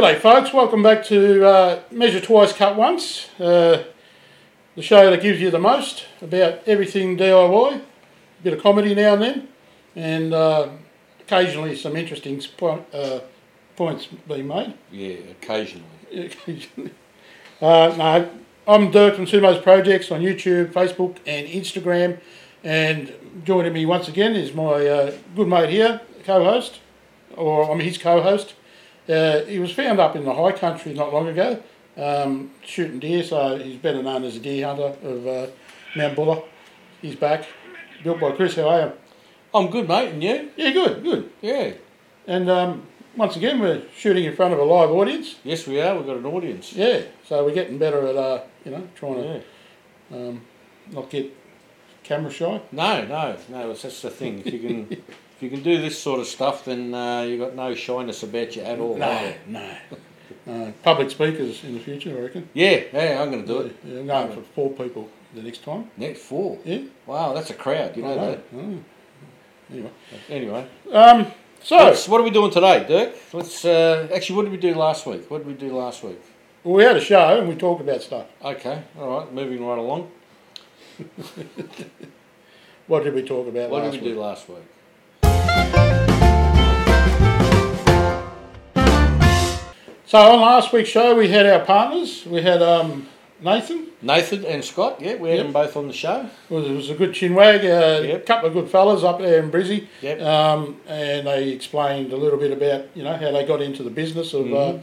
G'day, folks. Welcome back to uh, Measure Twice, Cut Once, uh, the show that gives you the most about everything DIY, a bit of comedy now and then, and uh, occasionally some interesting uh, points being made. Yeah, occasionally. Occasionally. Uh, no, I'm Dirk from Sumo's Projects on YouTube, Facebook, and Instagram, and joining me once again is my uh, good mate here, co-host, or I'm his co-host. Uh, he was found up in the high country not long ago, um, shooting deer, so he's better known as a deer hunter of uh, Mount Buller. He's back, built by Chris. How are you? I'm good, mate, and you? Yeah, good, good. Yeah. And um, once again, we're shooting in front of a live audience. Yes, we are. We've got an audience. Yeah, so we're getting better at, uh, you know, trying to Yeah. um, not get camera shy. No, no, no. It's that's the thing. If you can, if you can do this sort of stuff, then uh, you got no shyness about you at all. No, no. Uh, public speakers in the future, I reckon. Yeah, yeah. I'm going to do it. Yeah, going for four people the next time. Net four. Yeah, Wow, that's a crowd. You know I that. Oh. Anyway, Anyway, um, so Let's- what are we doing today, Dirk? Let's uh, actually. What did we do last week? What did we do last week? Well, we had a show and we talked about stuff. Okay, all right. Moving right along. What did we talk about What last did we week? do last week? So on last week's show, we had our partners. We had um, Nathan. Nathan and Scott. Yeah, we had Yep. them both on the show. It was, it was a good chinwag. A Yep. couple of good fellas up there in Brizzy. Yep. Um, and they explained a little bit about you know how they got into the business of uh, Mhm.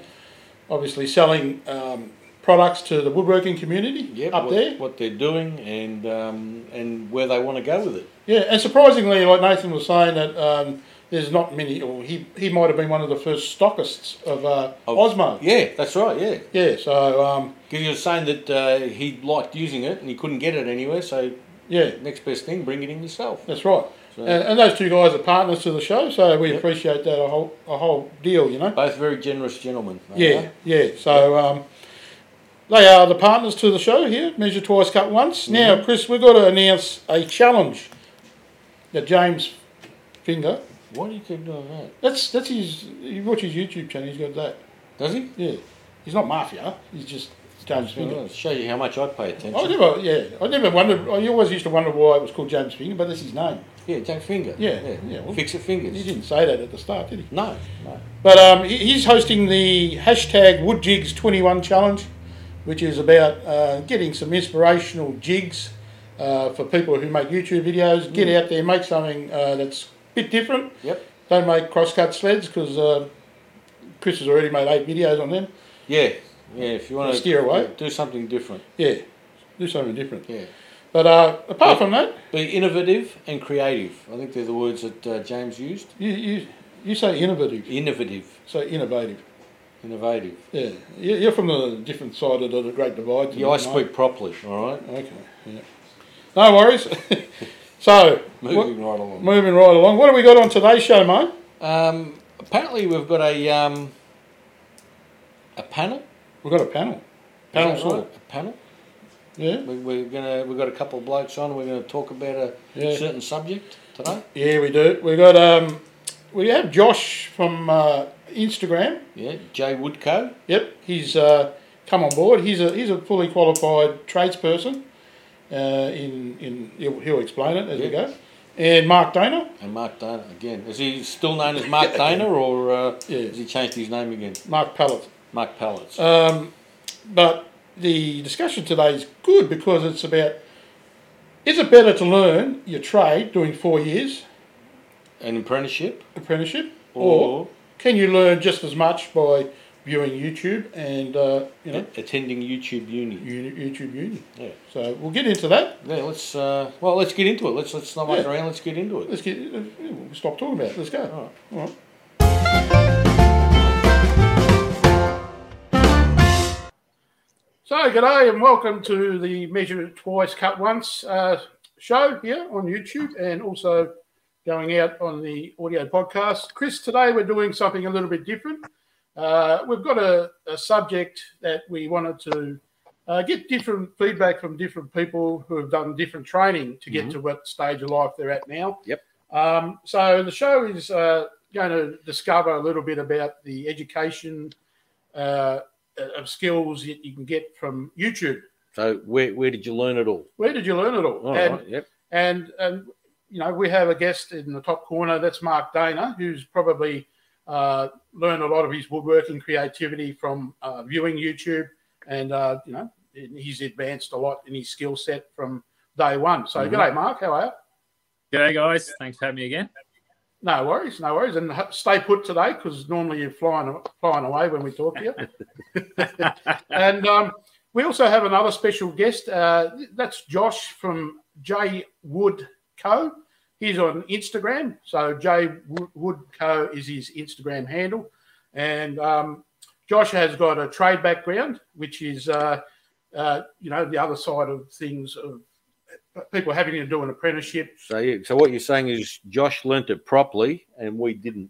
obviously selling um, products to the woodworking community Yep, up what, there. what they're doing and um, and where they want to go with it. Yeah, and surprisingly, like Nathan was saying, that um, there's not many, or he, he might have been one of the first stockists of, uh, Of- Osmo. Yeah, that's right. Yeah, Yeah, so um, because he was saying that uh, he liked using it and he couldn't get it anywhere. So yeah, next best thing, bring it in yourself. that's right. So And, and those two guys are partners to the show, so we Yep. appreciate that a whole a whole deal, you know. both very generous gentlemen. Yeah, yeah. So um, they are the partners to the show here. Measure twice, cut once. Mm-hmm. Now, Chris, we've got to announce a challenge that James Finger. Why do you keep doing that? That's that's his. You watch his YouTube channel. He's got that. Does he? Yeah, he's not mafia. He's just James Finger. Well, show you how much I pay attention. I never, yeah, I never wondered. I always used to wonder why it was called James Finger, but that's his name. Yeah, James Finger. Yeah, yeah, well- Fix it fingers. He didn't say that at the start, did he? No, no. But um, he's hosting the hashtag WoodJigs21 challenge, which is about uh, getting some inspirational jigs uh, for people who make YouTube videos. Get out there, make something uh, that's a bit different. Yep. Don't make crosscut sleds because uh, Chris has already made eight videos on them. Yeah, yeah. If you want to Steer away. do something different. Yeah, do something different. Yeah. But uh, apart from that, Be innovative and creative. I think they're the words that uh, James used. you, you, you say innovative, Innovative, so innovative. Innovative. Yeah, You- you're from the different side of the Great Divide. Yeah, I speak properly. All right. Okay. Yeah. No worries. so, what, Moving right along. moving right along. What have we got on today's show, mate? Um, apparently, we've got a um, a panel. We've got a panel. Panel sort. right? A panel. Yeah. We, we're gonna we've got a couple of blokes on. We're gonna talk about a Yeah. certain subject today. Yeah, we do. We got um, we have Josh from uh, Instagram. Yeah, J Wood Co. Yep, he's uh, come on board. He's a he's a fully qualified tradesperson. Uh, in in he'll, he'll explain it as we Yep. go. And Mark Dainer. And Mark Dainer again. Is he still known as Mark Dainer, or uh, Yeah. has he changed his name again? Mark Pallet. Mark Pallets. Um, but the discussion today is good because it's about is it better to learn your trade doing four years An apprenticeship, apprenticeship, or, or, can you learn just as much by viewing YouTube and uh, you know attending YouTube uni. uni, YouTube Uni? Yeah. So we'll get into that. Yeah, let's uh, well, let's get into it. Let's let's not wait Yeah. around. Let's get into it. Let's get we'll stop talking about it. Let's go. All right. All right. So, g'day and welcome to the Measure Twice, Cut Once uh, show here on YouTube and also going out on the audio podcast. Chris, today we're doing something a little bit different. Uh, we've got a, a subject that we wanted to uh, get different feedback from different people who have done different training to get Mhm. to what stage of life they're at now. Yep. Um, so the show is uh, going to discover a little bit about the education uh, of skills that you can get from YouTube. So where, where did you learn it all? Where did you learn it all? All and, right, yep. and and you know we have a guest in the top corner. That's Mark Dainer, who's probably uh, learned a lot of his woodworking creativity from uh, viewing YouTube, and uh, you know he's advanced a lot in his skill set from day one. So, Mhm. g'day, Mark. How are you? G'day, guys. Thanks for having me again. No worries, no worries, and stay put today because normally you're flying flying away when we talk to you. and um, we also have another special guest. Uh, that's Josh from J Wood Co. He's on Instagram, so J Wo- Wood Co. is his Instagram handle, and um, Josh has got a trade background, which is uh, uh, you know the other side of things of people having to do an apprenticeship So, yeah, so what you're saying is Josh learnt it properly and we didn't.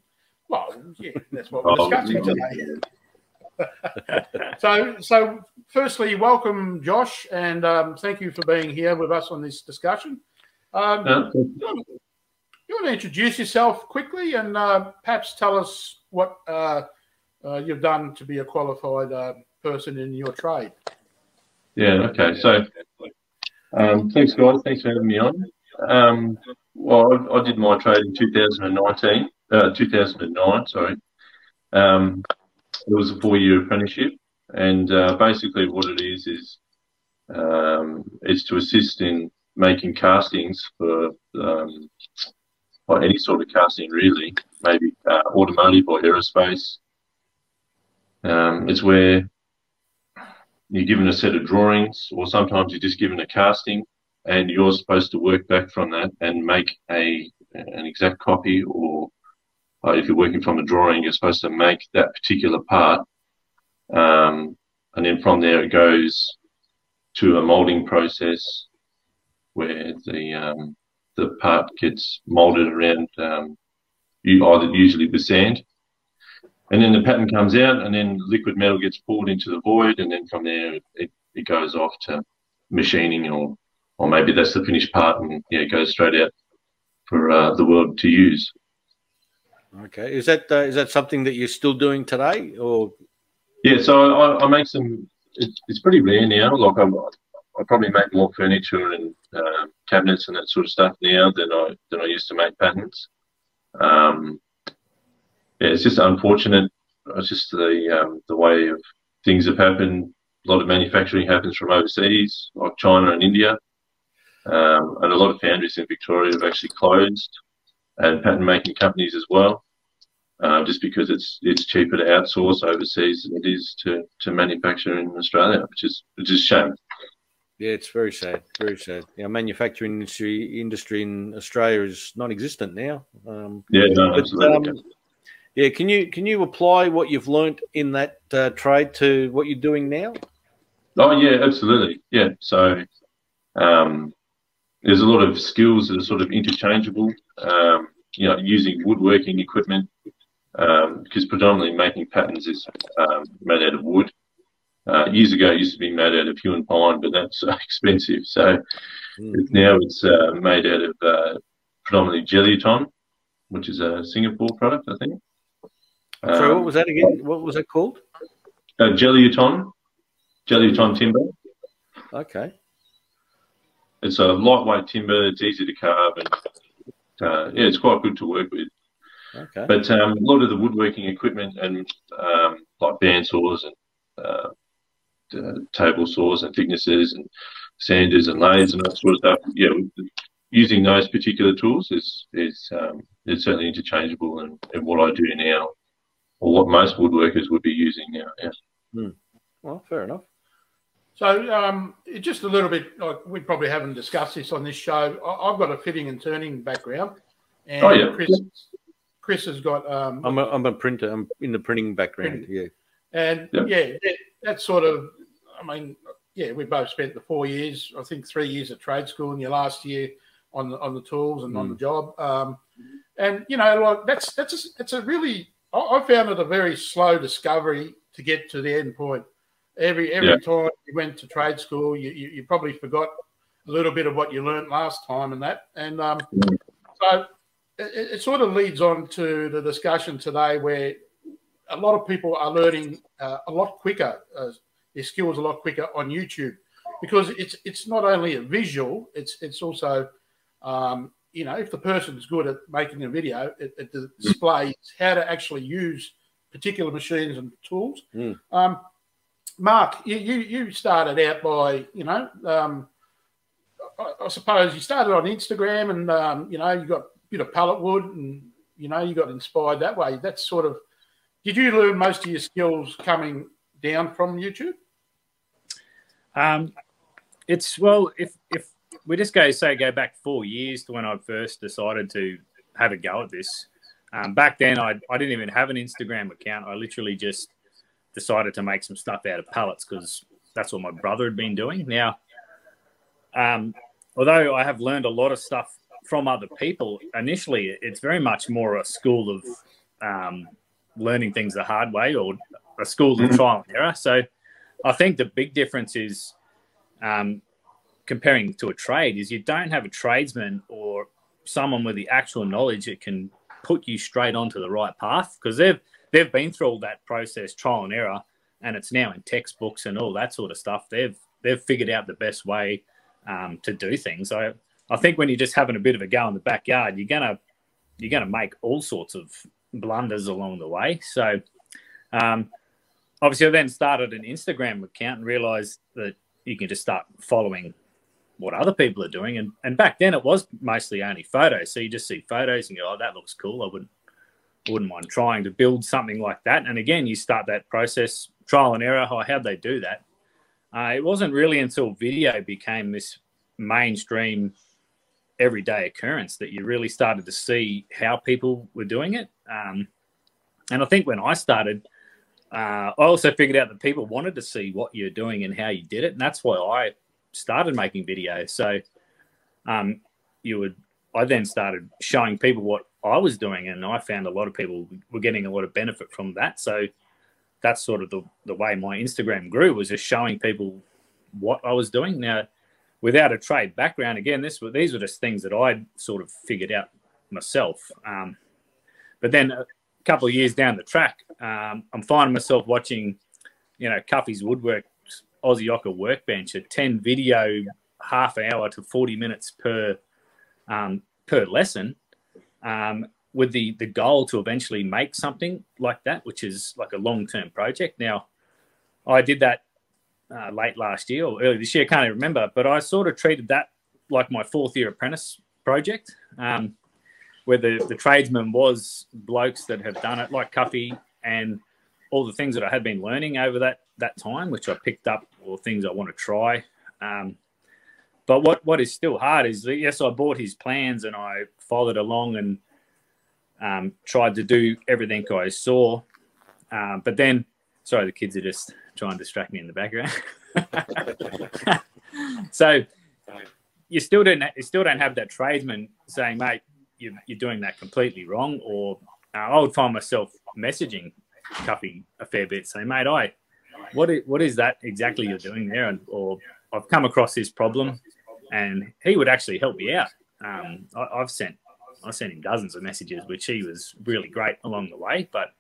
Well, yeah, that's what we're Oh, discussing today. so, so firstly, welcome, Josh, and um, thank you for being here with us on this discussion. Um, you, want, you want to introduce yourself quickly and uh, perhaps tell us what uh, uh, you've done to be a qualified uh, person in your trade. yeah, okay. So, um, thanks, guys. Thanks for having me on. Um, well, I, I did my trade in 2019, uh, 2009, sorry. Um, it was a four-year apprenticeship, and uh, basically what it is is um, is to assist in making castings for um, or any sort of casting, really, maybe uh, automotive or aerospace. Um, it's where you're given a set of drawings, or sometimes you're just given a casting, and you're supposed to work back from that and make a an exact copy, or uh, if you're working from a drawing, you're supposed to make that particular part, um, and then from there it goes to a molding process where the um, the part gets molded around um, you either usually with sand and then the pattern comes out, and then liquid metal gets poured into the void, and then from there it, it goes off to machining, or or maybe that's the finished part, and yeah, it goes straight out for uh, the world to use. Okay. Is that uh, is that something that you're still doing today or Yeah, so I, I make some. It's, it's pretty rare now. Like I, I probably make more furniture and um cabinets and that sort of stuff now than I than I used to make patterns. Um, yeah, it's just unfortunate. It's just the um, the way of things have happened. A lot of manufacturing happens from overseas, like China and India, um, and a lot of foundries in Victoria have actually closed, and pattern making companies as well uh, just because it's it's cheaper to outsource overseas than it is to, to manufacture in Australia, which is which is a shame. Yeah, it's very sad. Very sad. Our manufacturing industry industry in Australia is non-existent now. Um, Yeah, no, but, absolutely. um, yeah, can you can you apply what you've learnt in that uh, trade to what you're doing now? oh yeah, absolutely. Yeah, so um, there's a lot of skills that are sort of interchangeable. Um, you know, using woodworking equipment um, because predominantly making patterns is um, made out of wood. Uh, years ago, it used to be made out of Huon pine, but that's uh, expensive. So Mm. now it's uh, made out of uh, predominantly Jelutong, which is a Singapore product, I think. so what Um, was that again? What was that called? uh, Jelutong timber. Okay. It's a lightweight timber. It's easy to carve, and uh, yeah, it's quite good to work with. Okay. But um, a lot of the woodworking equipment and um, like band saws and uh, table saws and thicknessers and sanders and lathes and that sort of stuff. Yeah, using those particular tools is is um, is certainly interchangeable in, in what I do now, or what most woodworkers would be using now. Yeah. Well, fair enough. So, um, just a little bit, like we probably haven't discussed this on this show. I, I've got a fitting and turning background, and Oh, yeah. Chris, Chris has got um, I'm a, I'm a printer. I'm in the printing background. Yeah. And Yeah. yeah, that, that sort of, I mean, yeah, we both spent the four years, I think three years at trade school, and your last year on the on the tools and on the job. Um, and you know, like that's that's a, it's a really, I, I found it a very slow discovery to get to the end point. Every every Yeah. time you went to trade school, you, you, you probably forgot a little bit of what you learnt last time and that. And um, Mm. so it, it sort of leads on to the discussion today where a lot of people are learning uh, a lot quicker, uh, their skills a lot quicker on YouTube because it's it's not only a visual, it's it's also um, you know if the person is good at making a video, it, it displays how to actually use particular machines and tools. Mm. Um, Mark, you, you, you started out by you know um, I, I, suppose you started on Instagram and um, you know you got a bit of pallet wood and you know you got inspired that way. That's sort of did you learn most of your skills coming down from YouTube? Um, it's well, if if we just go say go back four years to when I first decided to have a go at this. Um, back then, I I didn't even have an Instagram account. I literally just decided to make some stuff out of pallets because that's what my brother had been doing. Now, um, although I have learned a lot of stuff from other people, initially it's very much more a school of um, learning things the hard way or a school of mm-hmm. trial and error. So I think the big difference is um, comparing to a trade is you don't have a tradesman or someone with the actual knowledge that can put you straight onto the right path because they've they've been through all that process, trial and error, and it's now in textbooks and all that sort of stuff. They've they've figured out the best way um, to do things. I I think when you're just having a bit of a go in the backyard, you're gonna you're gonna make all sorts of blunders along the way. So um, obviously, I then started an Instagram account and realized that you can just start following what other people are doing. And, and back then it was mostly only photos. So you just see photos and go, oh, that looks cool. I wouldn't, wouldn't mind trying to build something like that. And again, you start that process, trial and error. Oh, how'd they do that? Uh, it wasn't really until video became this mainstream everyday occurrence that you really started to see how people were doing it. Um, and I think when I started, uh, I also figured out that people wanted to see what you're doing and how you did it, and that's why I started making videos. So, um, you would I then started showing people what I was doing, and I found a lot of people were getting a lot of benefit from that. So, that's sort of the the way my Instagram grew was just showing people what I was doing. Now, without a trade background, again, this were these were just things that I sort of figured out myself. Um, but then couple of years down the track, um, I'm finding myself watching, you know, Cuffy's Woodwork Aussie Ocker Workbench, a 10 video, half hour to 40 minutes per um, per lesson, um, with the the goal to eventually make something like that, which is like a long term project. Now, I did that uh, late last year or early this year, I can't even remember, but I sort of treated that like my fourth year apprentice project. Um, where the, the tradesman was blokes that have done it, like Cuffy, and all the things that I had been learning over that that time, which I picked up, or things I want to try. Um, but what what is still hard is that yes, I bought his plans and I followed along and um, tried to do everything I saw. Um, but then, sorry, the kids are just trying to distract me in the background. so you still don't you still don't have that tradesman saying, mate, you're, you're doing that completely wrong. Or uh, I would find myself messaging Cuffy a fair bit, saying, mate, I, what is, what is that exactly you're doing there? And, or I've come across this problem and he would actually help me out. Um, I, have sent, I sent him dozens of messages, which he was really great along the way, but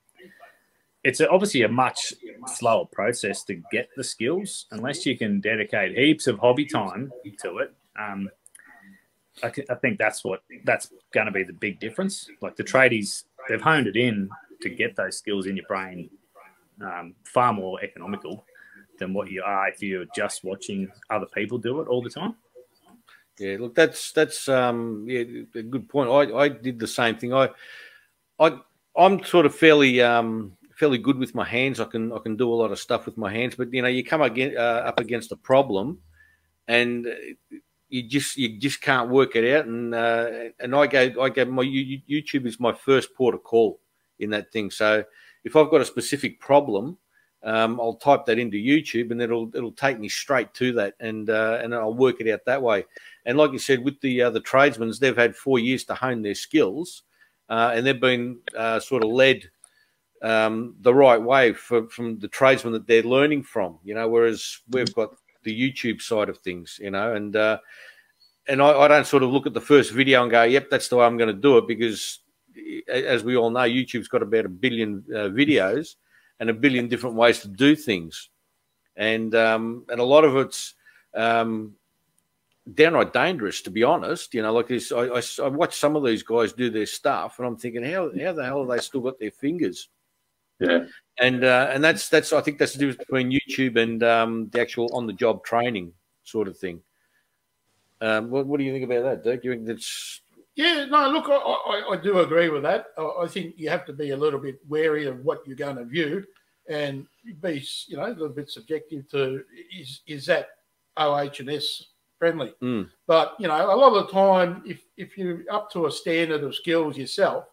it's obviously a much slower process to get the skills unless you can dedicate heaps of hobby time to it. Um, I, I think that's what that's going to be the big difference. Like the tradies, they've honed it in to get those skills in your brain um, far more economical than what you are if you're just watching other people do it all the time. Yeah, look, that's that's um, yeah, a good point. I, I did the same thing. I I I'm sort of fairly um, fairly good with my hands. I can I can do a lot of stuff with my hands, but you know, you come again, uh, up against a problem, and you just you just can't work it out. And uh, and I go I go my YouTube is my first port of call in that thing. So if I've got a specific problem, um, I'll type that into YouTube and it'll it'll take me straight to that, and uh, and I'll work it out that way. And like you said, with the uh, the tradesmen, they've had four years to hone their skills, uh, and they've been uh, sort of led um, the right way for, from the tradesmen that they're learning from. You know, whereas we've got the YouTube side of things, you know, and uh, and I, I, don't sort of look at the first video and go, "Yep, that's the way I'm going to do it," because as we all know, YouTube's got about a billion uh, videos and a billion different ways to do things, and um, and a lot of it's um, downright dangerous, to be honest. You know, like this, I, I, I watch some of these guys do their stuff, and I'm thinking, how how the hell have they still got their fingers? Yeah. And uh, and that's that's I think that's the difference between YouTube and um, the actual on the job training sort of thing. Um, what, what do you think about that, Dirk? You think that's Yeah, no, look, I, I, I do agree with that. I, I think you have to be a little bit wary of what you're going to view and be, you know, a little bit subjective to is is that OH&S friendly? Mm. But, you know, a lot of the time, if, if you're up to a standard of skills yourself,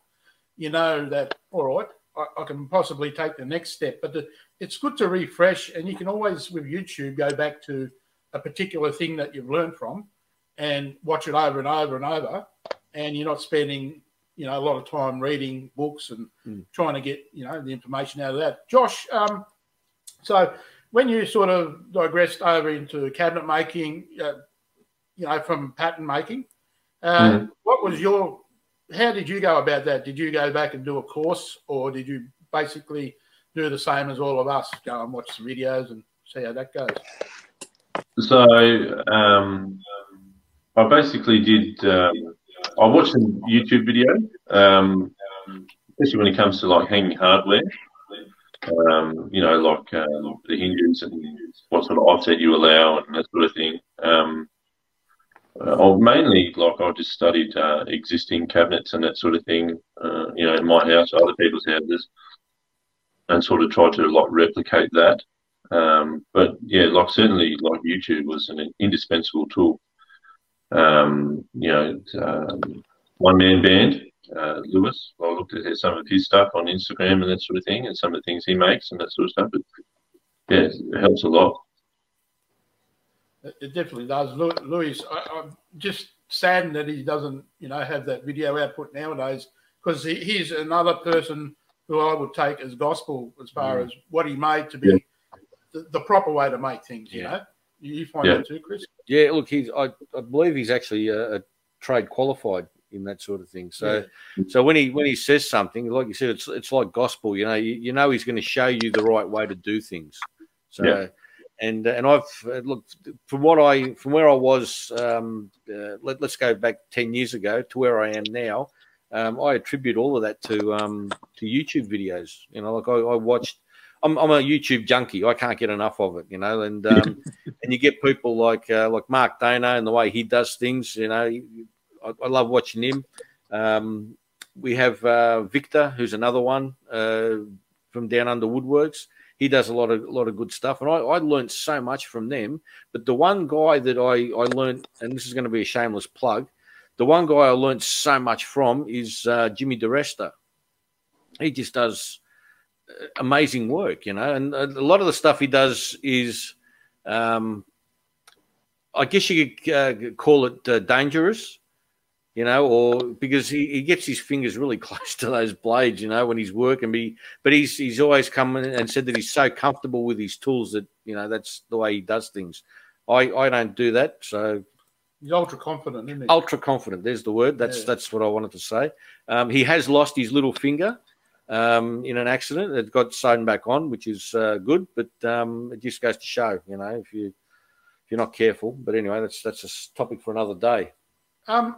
you know that, all right, I, I can possibly take the next step. But the, it's good to refresh, and you can always, with YouTube, go back to a particular thing that you've learned from and watch it over and over and over and you're not spending you know a lot of time reading books and Mm. trying to get you know the information out of that josh um, so when you sort of digressed over into cabinet making uh, you know from pattern making uh, Mm. what was your how did you go about that did you go back and do a course or did you basically do the same as all of us go and watch the videos and see how that goes So um, I basically did. Um, I watched a YouTube video, um, especially when it comes to like hanging hardware. Um, you know, like uh, the hinges and what sort of offset you allow and that sort of thing. Um, uh, I mainly like I've just studied uh, existing cabinets and that sort of thing. Uh, you know, in my house, other people's houses, and sort of tried to like replicate that. Um, but yeah, like certainly, like YouTube was an indispensable tool. Um, you know, um, one man band, uh, Lewis. I looked at some of his stuff on Instagram and that sort of thing, and some of the things he makes and that sort of stuff. But yeah, it helps a lot. It it definitely does. Louis, I, I'm just saddened that he doesn't, you know, have that video output nowadays because he, he's another person who I would take as gospel as far mm. as what he made to be Yeah. the, the proper way to make things. You Yeah. know, you, find Yeah. that too, Chris? Yeah, look, he's I, I believe he's actually a, a trade qualified in that sort of thing. So so when he when he says something, like you said, it's it's like gospel. You know, you, you know he's going to show you the right way to do things. So Yeah. And and I've uh, looked from what I from where I was. Um, uh, let, let's go back ten years ago to where I am now. Um, I attribute all of that to um, to YouTube videos. You know, like I, I watched. I'm, I'm a YouTube junkie. I can't get enough of it. You know, and um, and you get people like uh, like Mark Dainer and the way he does things. You know, I, I love watching him. Um, we have uh, Victor, who's another one uh, from Down Under Woodworks. He does a lot of a lot of good stuff, and I, I learned so much from them. But the one guy that I I learned, and this is going to be a shameless plug, the one guy I learned so much from is uh, Jimmy DiResta. He just does uh, amazing work, you know, and a lot of the stuff he does is, um, I guess you could uh, call it uh, dangerous, you know, or because he, he gets his fingers really close to those blades, you know, when he's working. But, he, but he's he's always come and said that he's so comfortable with his tools that you know that's the way he does things. I I don't do that, so He's ultra confident, isn't he? ultra confident. There's the word. That's Yeah. that's what I wanted to say. Um, he has lost his little finger um, in an accident. It got sewn back on, which is uh, good, but um, it just goes to show, you know, if you if you're not careful. But anyway, that's that's a topic for another day. Um,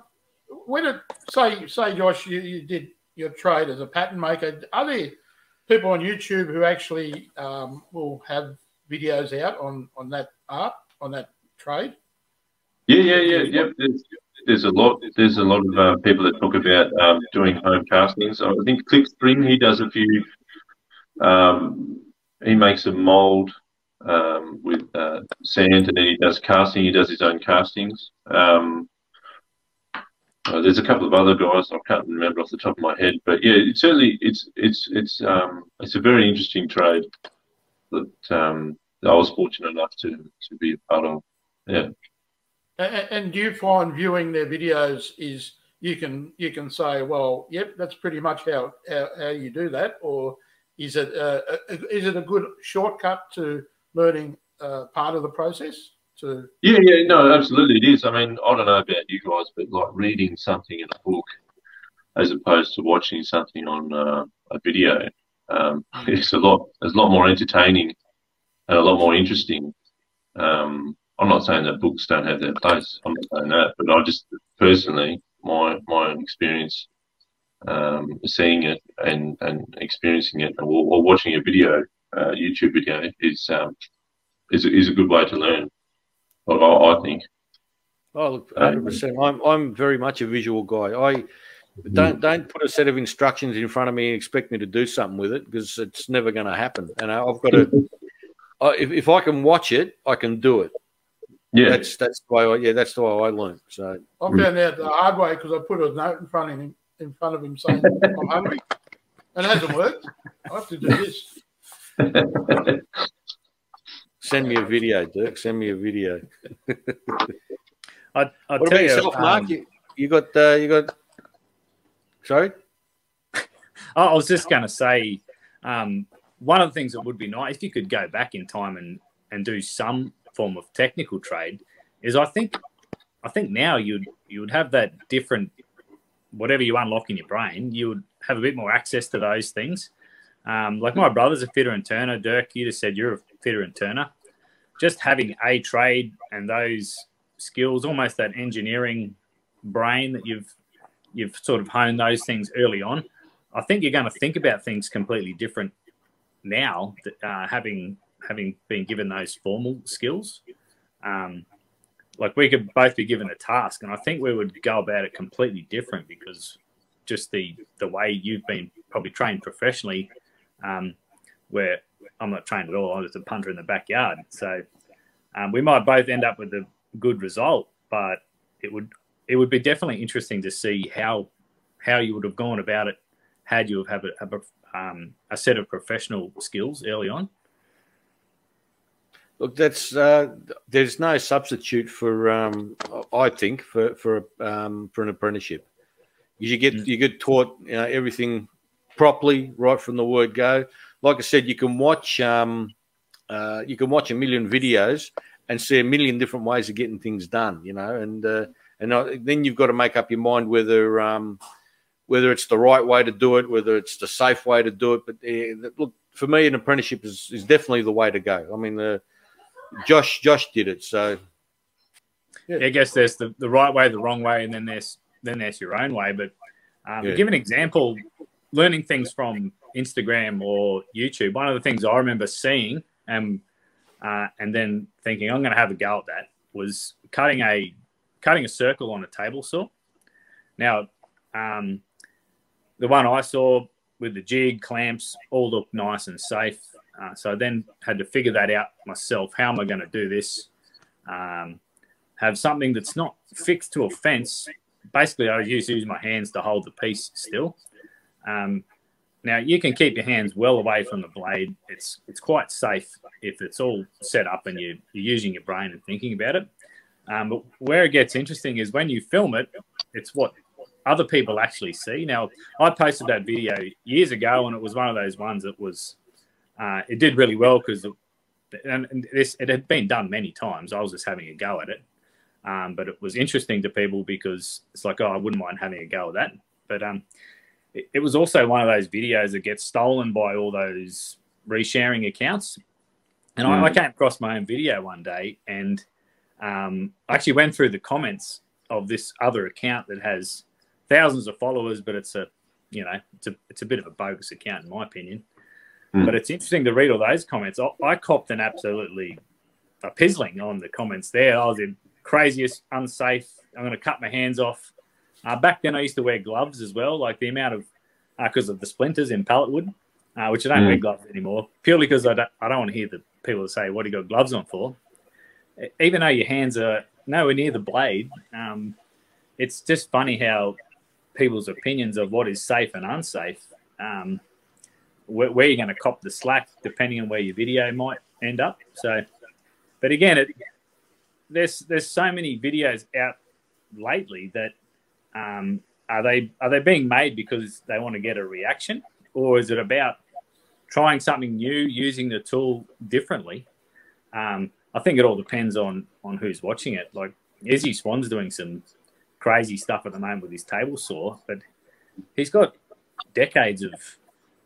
when it say say Josh, you, you did your trade as a pattern maker. Are there people on YouTube who actually um, will have videos out on on that art on that trade? Yeah, yeah, yeah, yeah. There's, there's a lot. There's a lot of uh, people that talk about um, doing home castings. I think Clickspring he does a few. Um, he makes a mold um, with uh, sand, and then he does casting. He does his own castings. Um, uh, there's a couple of other guys I can't remember off the top of my head, but yeah, it's certainly it's it's it's um, it's a very interesting trade that um, that I was fortunate enough to to be a part of. Yeah. And, and do you find viewing their videos is you can you can say, well, yep, that's pretty much how how, how you do that, or is it uh, is it a good shortcut to learning uh, part of the process? To Yeah, yeah, no, absolutely it is. I mean, I don't know about you guys, but like reading something in a book as opposed to watching something on uh, a video. Um, it's a lot, it's a lot more entertaining and a lot more interesting. Um, I'm not saying that books don't have their place. I'm not saying that, but I just personally, my my experience um, seeing it and, and experiencing it or, or watching a video, uh, YouTube video is um, is is a good way to learn. I, I think. Oh, look, hundred percent. Um, I'm I'm very much a visual guy. I don't don't put a set of instructions in front of me and expect me to do something with it because it's never going to happen. And I've got to. if, if I can watch it, I can do it. Yeah, that's that's the way. I, yeah, that's the way I learned. So I found out the hard way because I put a note in front of him, in front of him saying I'm hungry, and it hasn't worked. I have to do this. Send me a video, Dirk. Send me a video. I, I what tell about you, yourself, Mark? um, You, you got uh, you got. Sorry. I I was just going to say, um, one of the things that would be nice if you could go back in time and and do some form of technical trade is I think I think now you'd you would have that different whatever you unlock in your brain, you would have a bit more access to those things. Um, like my brother's a fitter and turner. Dirk, you just said you're a fitter and turner. Just having a trade and those skills, almost that engineering brain that you've you've sort of honed those things early on. I think you're going to think about things completely different now, uh, having having been given those formal skills. Um, like we could both be given a task, and I think we would go about it completely different because just the the way you've been probably trained professionally, um, where I'm not trained at all. I'm just a punter in the backyard, so um, we might both end up with a good result, but it would it would be definitely interesting to see how how you would have gone about it had you have a, a, um, a set of professional skills early on. Look, that's uh, there's no substitute for um, I think for for um, for an apprenticeship. You get you get taught you know, everything properly right from the word go. Like I said, you can watch um, uh, you can watch a million videos and see a million different ways of getting things done. You know, and uh, and then you've got to make up your mind whether um, whether it's the right way to do it, whether it's the safe way to do it. But uh, look, for me, an apprenticeship is, is definitely the way to go. I mean, the Josh Josh did it, so yeah. I guess there's the, the right way, the wrong way, and then there's then there's your own way. But um, Yeah. give an example, learning things from Instagram or YouTube. One of the things I remember seeing and uh, and then thinking I'm going to have a go at that was cutting a cutting a circle on a table saw. Now, um, the one I saw with the jig clamps all looked nice and safe. Uh, so I then had to figure that out myself. How am I going to do this? Um, have something that's not fixed to a fence. Basically, I used use my hands to hold the piece still. Um, now you can keep your hands well away from the blade. It's it's quite safe if it's all set up and you, you're using your brain and thinking about it. Um, but where it gets interesting is when you film it, it's what other people actually see. Now I posted that video years ago, and it was one of those ones that was uh, it did really well because and, this it had been done many times. I was just having a go at it, um, but it was interesting to people because it's like, oh, I wouldn't mind having a go at that. But um, it, it was also one of those videos that gets stolen by all those resharing accounts. And I, I came across my own video one day, and um, I actually went through the comments of this other account that has thousands of followers, but it's a you know it's a it's a bit of a bogus account in my opinion. Mm. But it's interesting to read all those comments. I, I copped an absolutely a pizzling on the comments there. I was in craziest, unsafe. I'm going to cut my hands off. Uh, back then, I used to wear gloves as well. Like the amount of because of the splinters in pallet wood, uh, which I don't Mm. wear gloves anymore, purely because I don't, I don't want to hear the people say, "What do you got gloves on for?" Even though your hands are nowhere near the blade, um, it's just funny how people's opinions of what is safe and unsafe, um, where, where you're going to cop the slack, depending on where your video might end up. So, but again, it there's there's so many videos out lately that um, are they are they being made because they want to get a reaction, or is it about trying something new, using the tool differently? Um, I think it all depends on on who's watching it. Like Izzy Swan's doing some crazy stuff at the moment with his table saw, but he's got decades of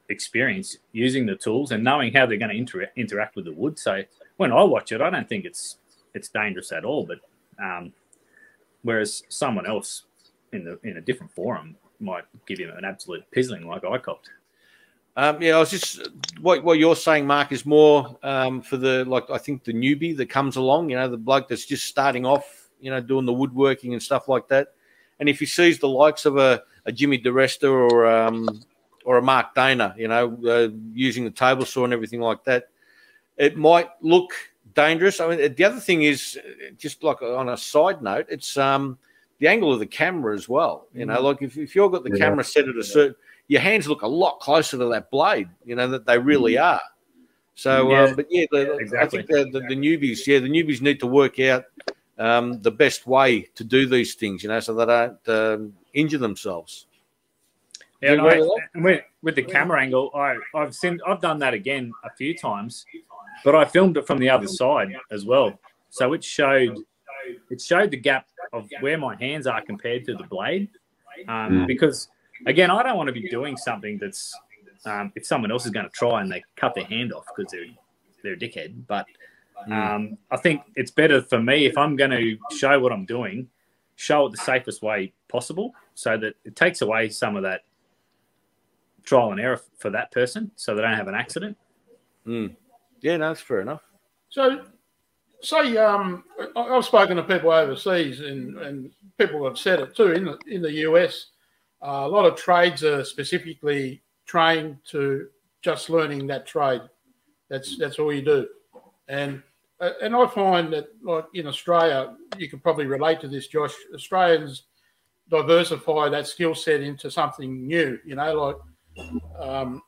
experience using the tools and knowing how they're going to inter- interact with the wood. So when I watch it, I don't think it's it's dangerous at all. But um, whereas someone else in the in a different forum might give him an absolute pizzling like I copped. Um, yeah, I was just what what you're saying, Mark, is more um, for the like I think the newbie that comes along, you know, the bloke that's just starting off, you know, doing the woodworking and stuff like that. And if he sees the likes of a, a Jimmy DiResta or um, or a Mark Dainer, you know, uh, using the table saw and everything like that, it might look dangerous. I mean, the other thing is just like on a side note, it's um, the angle of the camera as well. You know, like if, if you've got the Yeah. camera set at a certain, your hands look a lot closer to that blade. You know that they really are. So, Yeah, um, but yeah, the, exactly. I think the, the, the newbies, yeah, the newbies need to work out um, the best way to do these things. You know, so they don't um, injure themselves. Yeah, and I, with and with, with the camera angle, I, I've seen I've done that again a few times, but I filmed it from the other side as well. So it showed it showed the gap of where my hands are compared to the blade. Um, Mm. Because again, I don't want to be doing something that's um, if someone else is going to try and they cut their hand off because they're they're a dickhead. But um, I think it's better for me if I'm going to show what I'm doing, show it the safest way possible, so that it takes away some of that trial and error for that person, so they don't have an accident. Mm. Yeah, no, that's fair enough. So, say um, I've spoken to people overseas, and, and people have said it too in the, in the US. Uh, a lot of trades are specifically trained to just learning that trade. That's that's all you do, and uh, and I find that like in Australia, you can probably relate to this, Josh. Australians diversify that skill set into something new. You know, like um,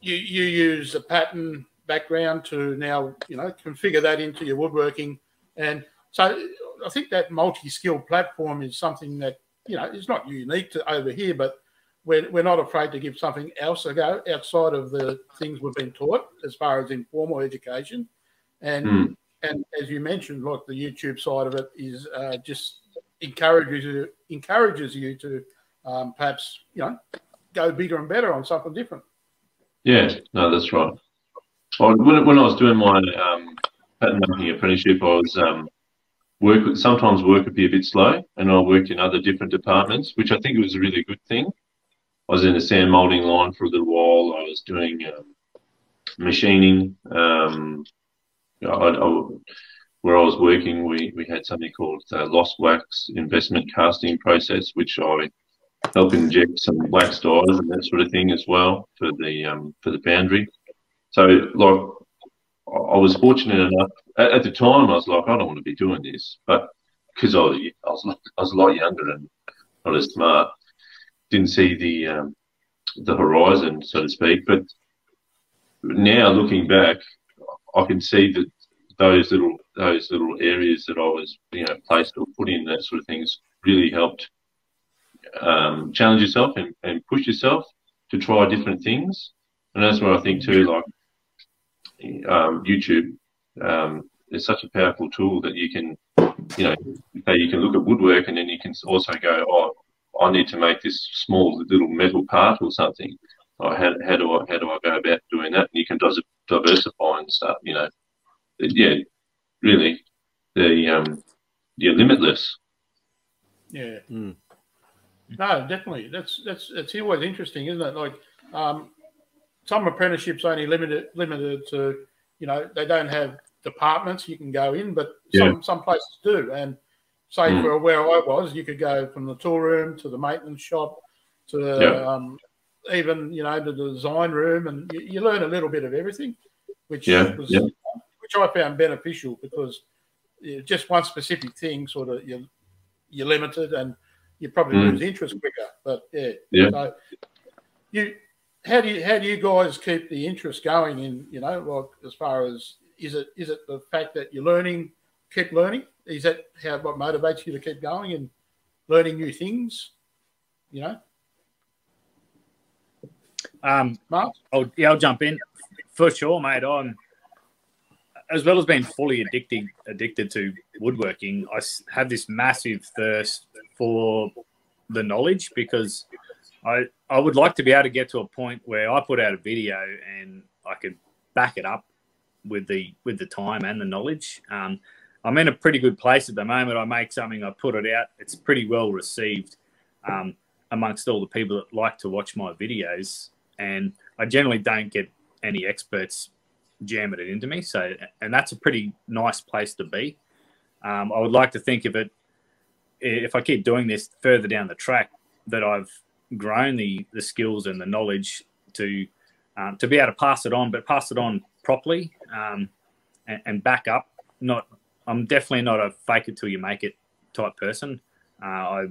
you you use a pattern background to now you know configure that into your woodworking and so i think that multi-skill platform is something that you know is not unique to over here but we're, we're not afraid to give something else a go outside of the things we've been taught as far as informal education and Mm. and as you mentioned like the youtube side of it is uh, just encourages you encourages you to um, perhaps you know go bigger and better on something different Yeah, no, that's right. When, when I was doing my um, pattern making apprenticeship, I was um, work sometimes work would be a bit slow, and I worked in other different departments, which I think was a really good thing. I was in the sand molding line for a little while. I was doing um, machining. Um, I, I, where I was working, we, we had something called uh, lost wax investment casting process, which I help inject some wax dies and that sort of thing as well for the um, for the boundary. So like I was fortunate enough at, at the time I was like I don't want to be doing this, but because I was I was, I was a lot younger and not as smart, didn't see the um, the horizon so to speak. But now looking back, I can see that those little those little areas that I was you know placed or put in that sort of things really helped um, challenge yourself and, and push yourself to try different things. And that's where I think too, like um, YouTube um, is such a powerful tool that you can, you know, that you can look at woodwork and then you can also go, oh, I need to make this small little metal part or something. Or how, how do I how do I go about doing that? And you can dis- diversify and stuff. You know, yeah, really, the um, you're limitless. Yeah. Mm. No, definitely. That's that's it's always interesting, isn't it? Like um, some apprenticeships only limited limited to you know they don't have departments you can go in, but some some places do. And say Mm. for where I was, you could go from the tool room to the maintenance shop to Yeah. um, even you know to the design room, and you, you learn a little bit of everything, which Yeah, was yeah. which I found beneficial because just one specific thing sort of you you're limited and you probably Mm. lose interest quicker. But yeah, Yeah. So you, how do you how do you guys keep the interest going? In you know, like as far as is it is it the fact that you're learning, keep learning? Is that how what motivates you to keep going and learning new things? You know, Um, Mark. I'll, yeah, I'll jump in for sure, mate. I'm as well as being fully addicted addicted to woodworking. i have this massive thirst for the knowledge because I I would like to be able to get to a point where I put out a video and I could back it up with the with the time and the knowledge. Um, I'm in a pretty good place at the moment. I make something, I put it out. It's pretty well received um, amongst all the people that like to watch my videos, and I generally don't get any experts jamming it into me. So, and that's a pretty nice place to be. Um, I would like to think of it if I keep doing this further down the track that I've grown the the skills and the knowledge to um, to be able to pass it on, but pass it on properly um, and, and, back up. Not, I'm definitely not a fake it till you make it type person. Uh, I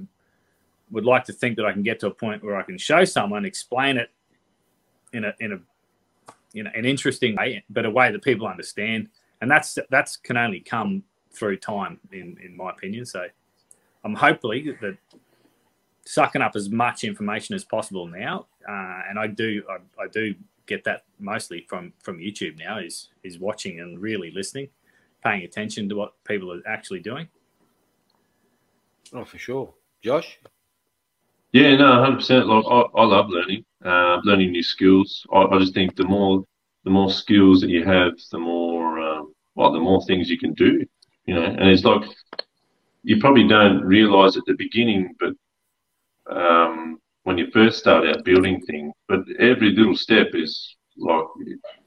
would like to think that I can get to a point where I can show someone, explain it in a in a you know an interesting way, but a way that people understand, and that's that's can only come through time, in in my opinion. So, I'm hopefully that sucking up as much information as possible now, uh, and I do I, I do get that mostly from from YouTube now is is watching and really listening, paying attention to what people are actually doing. Oh, for sure, Josh. Yeah, no, hundred percent. Like I, I love learning, uh, learning new skills. I, I, just think the more the more skills that you have, the more um, well, the more things you can do. You know, and it's like you probably don't realize at the beginning, but um, when you first start out building things, but every little step is like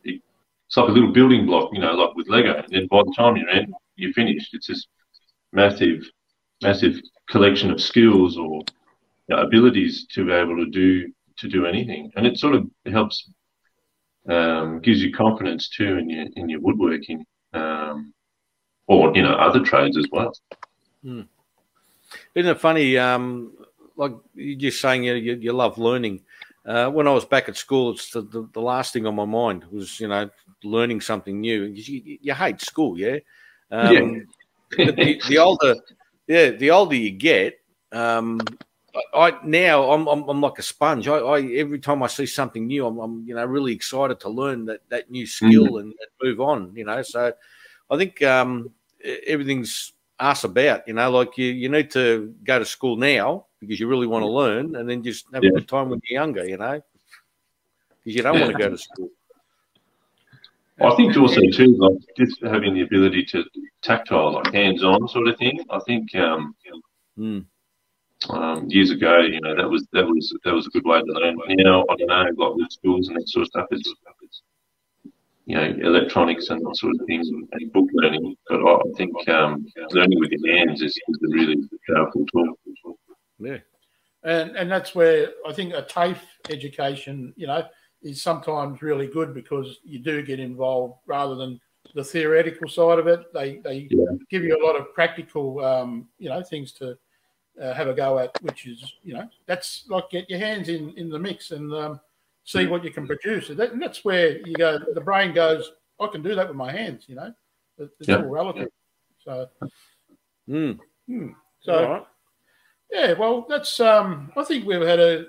it's like a little building block, you know, like with Lego. And then by the time you're in, you're finished. It's this massive, massive collection of skills or you know, abilities to be able to do to do anything, and it sort of helps, um, gives you confidence too in your in your woodworking, um, or you know other trades as well. Hmm. Isn't it funny? Um, like you're just saying, you, you, you love learning. Uh, when I was back at school, it's the, the, the, last thing on my mind was, you know, learning something new. You, you hate school, yeah? Um, yeah. the, the, older, yeah, the older you get, um, I now I'm, I'm, I'm like a sponge. I, I, every time I see something new, I'm, I'm, you know really excited to learn that that new skill mm. and, and, move on. You know, so I think um, everything's us about. You know, like you you need to go to school now because you really want to learn, and then just have yeah. a good time when you're younger, you know, because you don't want to go to school. I think also too, like just having the ability to tactile, like hands-on sort of thing. I think um, mm. um, years ago, you know, that was that was that was a good way to learn. Now I don't know, like with schools and that sort of stuff, it's, it's you know electronics and that sort of things and book learning. But I think um, learning with your hands is, is a really powerful tool. Yeah. And and that's where I think a TAFE education, you know, is sometimes really good because you do get involved rather than the theoretical side of it. They they yeah. give you a lot of practical, um, you know, things to uh, have a go at, which is you know that's like get your hands in in the mix and um, see what you can produce. And, that, and, that's where you go. The brain goes, I can do that with my hands. You know, it's yeah. all relative. So, mm. Mm. so. Yeah, well, that's. Um, I think we've had a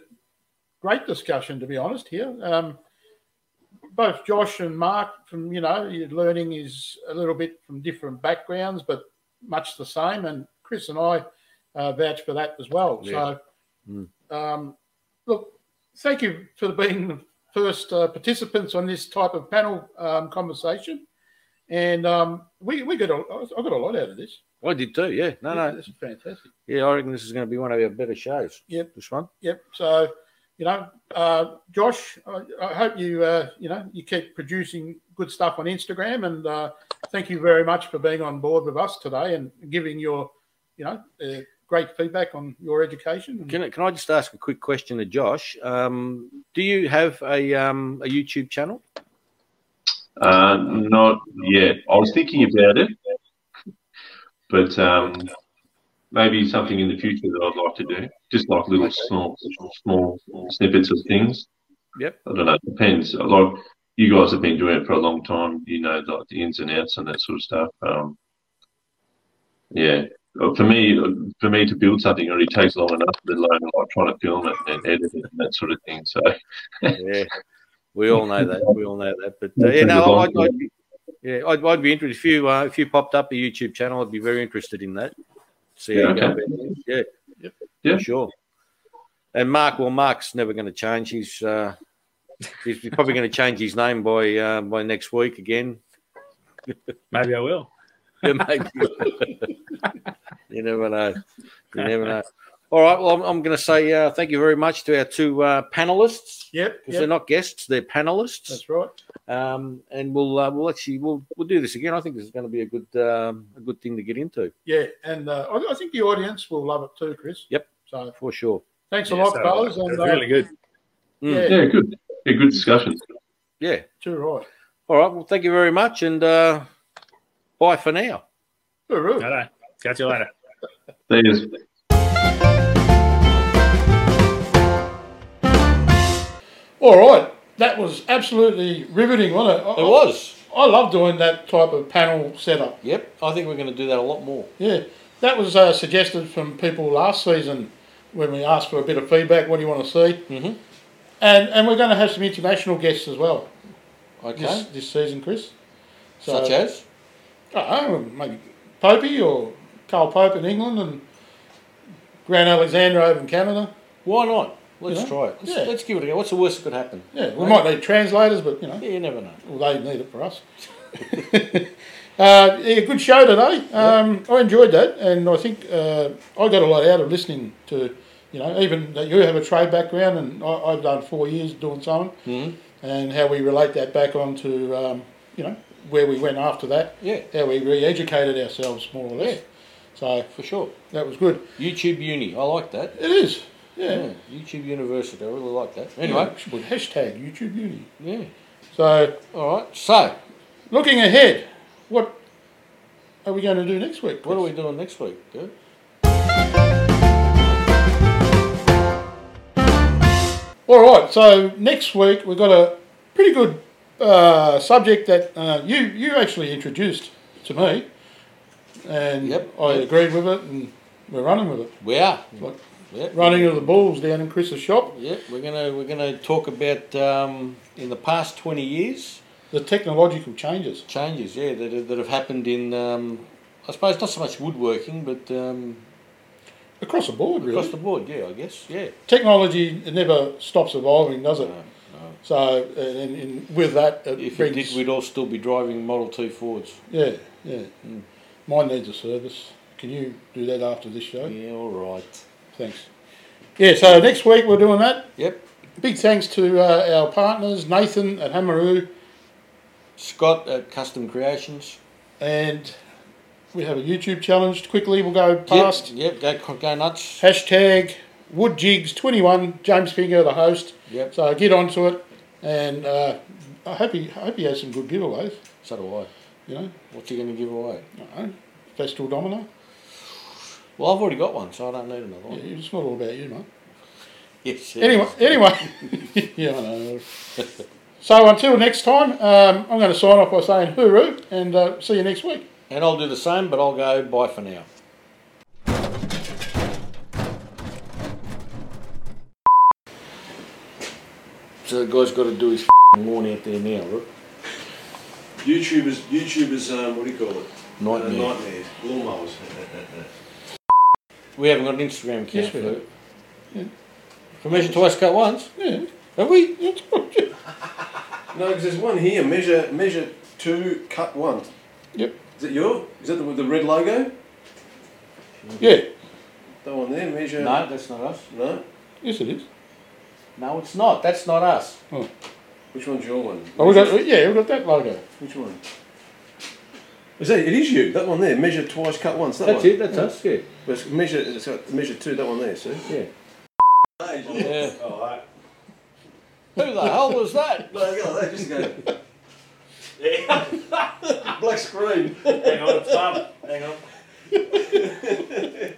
great discussion, to be honest. Here, um, both Josh and Mark, from you know, learning is a little bit from different backgrounds, but much the same. And Chris and I uh, vouch for that as well. Yeah. So, mm. um, look, thank you for being the first uh, participants on this type of panel um, conversation. And um, we we got a, I got a lot out of this. I did too. Yeah. No, yeah, no. This is fantastic. Yeah, I reckon this is going to be one of our better shows. Yep. This one. Yep. So, you know, uh, Josh, I, I, hope you, uh, you know, you keep producing good stuff on Instagram, and uh, thank you very much for being on board with us today and giving your, you know, uh, great feedback on your education. Can I, can I just ask a quick question to Josh? Um, do you have a um, a YouTube channel? Uh, not yet. I was thinking about it but um, maybe something in the future that I'd like to do, just like little small, small snippets of things. Yep. I don't know. It depends. Like you guys have been doing it for a long time. You know, like the ins and outs and that sort of stuff. Um, yeah. For me, for me to build something already takes long enough, let alone like trying to film it and edit it and that sort of thing. So, yeah, we all know that. We all know that. But uh, yeah, no, I, I, yeah, I'd, I'd be interested if you uh, if you popped up a YouTube channel. I'd be very interested in that. See yeah, okay. yeah, yeah, yeah, sure. And Mark, well, Mark's never going to change. He's uh, he's probably going to change his name by uh, by next week again. Maybe I will. Yeah, maybe. you never know. You never know. All right. Well, I'm, I'm going to say uh, thank you very much to our two uh, panelists Yep. because yep they're not guests; they're panelists. that's right. Um, and we'll uh, we'll actually we'll we'll do this again. I think this is going to be a good um, a good thing to get into Yeah, and uh, I, I think the audience will love it too, Chris. Yep. So for sure. thanks a Yeah, lot, so, fellas. And uh, really good. Mm. Yeah. Yeah, good. Yeah, good discussion. Yeah. too right. All right. Well, thank you very much, and uh, bye for now. Hooroo. Righto. Catch you later. There's All right, that was absolutely riveting, wasn't it? I, It was. I love doing that type of panel setup. Yep. I think we're going to do that a lot more. Yeah, that was uh, suggested from people last season when we asked for a bit of feedback. What do you want to see? Mhm. And and we're going to have some international guests as well Okay. this this season, Chris. Such as. I don't know, maybe Popey or Carl Pope in England and Grant Alexander over in Canada. Why not? Let's You know? try it. Let's, Yeah. let's give it a go. What's the worst that could happen? Yeah, we Right? might need translators, but you know, Yeah, you never know. well, they need it for us. uh, yeah, good show today. Um, I enjoyed that, and I think uh, I got a lot out of listening to, you know, even that you have a trade background, and I, I've done four years doing something, Mhm. and how we relate that back onto, um, you know, where we went after that, Yeah, how we re-educated ourselves more or less. So for sure. that was good. YouTube Uni. I like that. It is. Yeah. Yeah. YouTube University. I really like that. Anyway. Yeah, should put hashtag YouTube Uni. Yeah. So All right. So, looking ahead, what are we going to do next week? what are we doing next week? Good. All right. So next week we've got a pretty good uh, subject that uh, you you actually introduced to me, and Yep, I agreed with it, and we're running with it. We are. Like Yeah. running of the bulls down in Chris's shop. Yeah, we're gonna we're gonna talk about um, in the past twenty years The technological changes. changes, yeah, that have, that have happened in um, I suppose not so much woodworking, but um, Across the board, really. across the board, yeah, I guess, yeah. Technology it never stops evolving, does it? No, no. So, and, and with that, it If it did, we'd all still be driving Model T Fords. yeah, yeah. Mm. Mine needs a service. Can you do that after this show? Yeah, all right. Thanks. Yeah, so next week we're doing that. Yep. Big thanks to uh, our partners, Nathan at Hamaroo, Scott at Custom Creations. and we have a YouTube challenge. Quickly, we'll go past. Yep, yep go, go nuts. Hashtag WoodJigs21, James Finger, the host. Yep, So get onto it, and uh, I hope he, I hope he has some good giveaways. so do I. You know, What's he going to give away? I don't know, Festool Domino. Well, I've already got one, so I don't need another Yeah, one. it's not all about you, mate. Yes. Anyway, is. anyway, yeah, I know. So until next time, um, I'm going to sign off by saying hooroo, and uh, see you next week. And I'll do the same, but I'll go bye for now. So the guy's got to do his lawn out there now, right? YouTubers, YouTubers, um, what do you call it? Nightmare. Uh, nightmare. Lawnmowers. We haven't got an Instagram account Yes, we for do. it. For measure twice, cut once. Yeah. Have we? no, because there's one here. Measure, measure two, cut one. Yep. Is it your? Is that the, with the red logo? Yeah. That one there. Measure. No, that's not us. No. Yes, it is. No, it's not. That's not us. Oh. Which one's your one? Oh, we got yeah, we got that logo. Which one? Is that? It is you. That one there. Measure twice, cut once. That That's one. it. That's us. Yeah. But it's measure. It's got measure two. That one there. See. Yeah. Yeah. Oh, right. Who the hell was that? No, go like that. Just go. Black screen. Hang on, it's up. Hang on.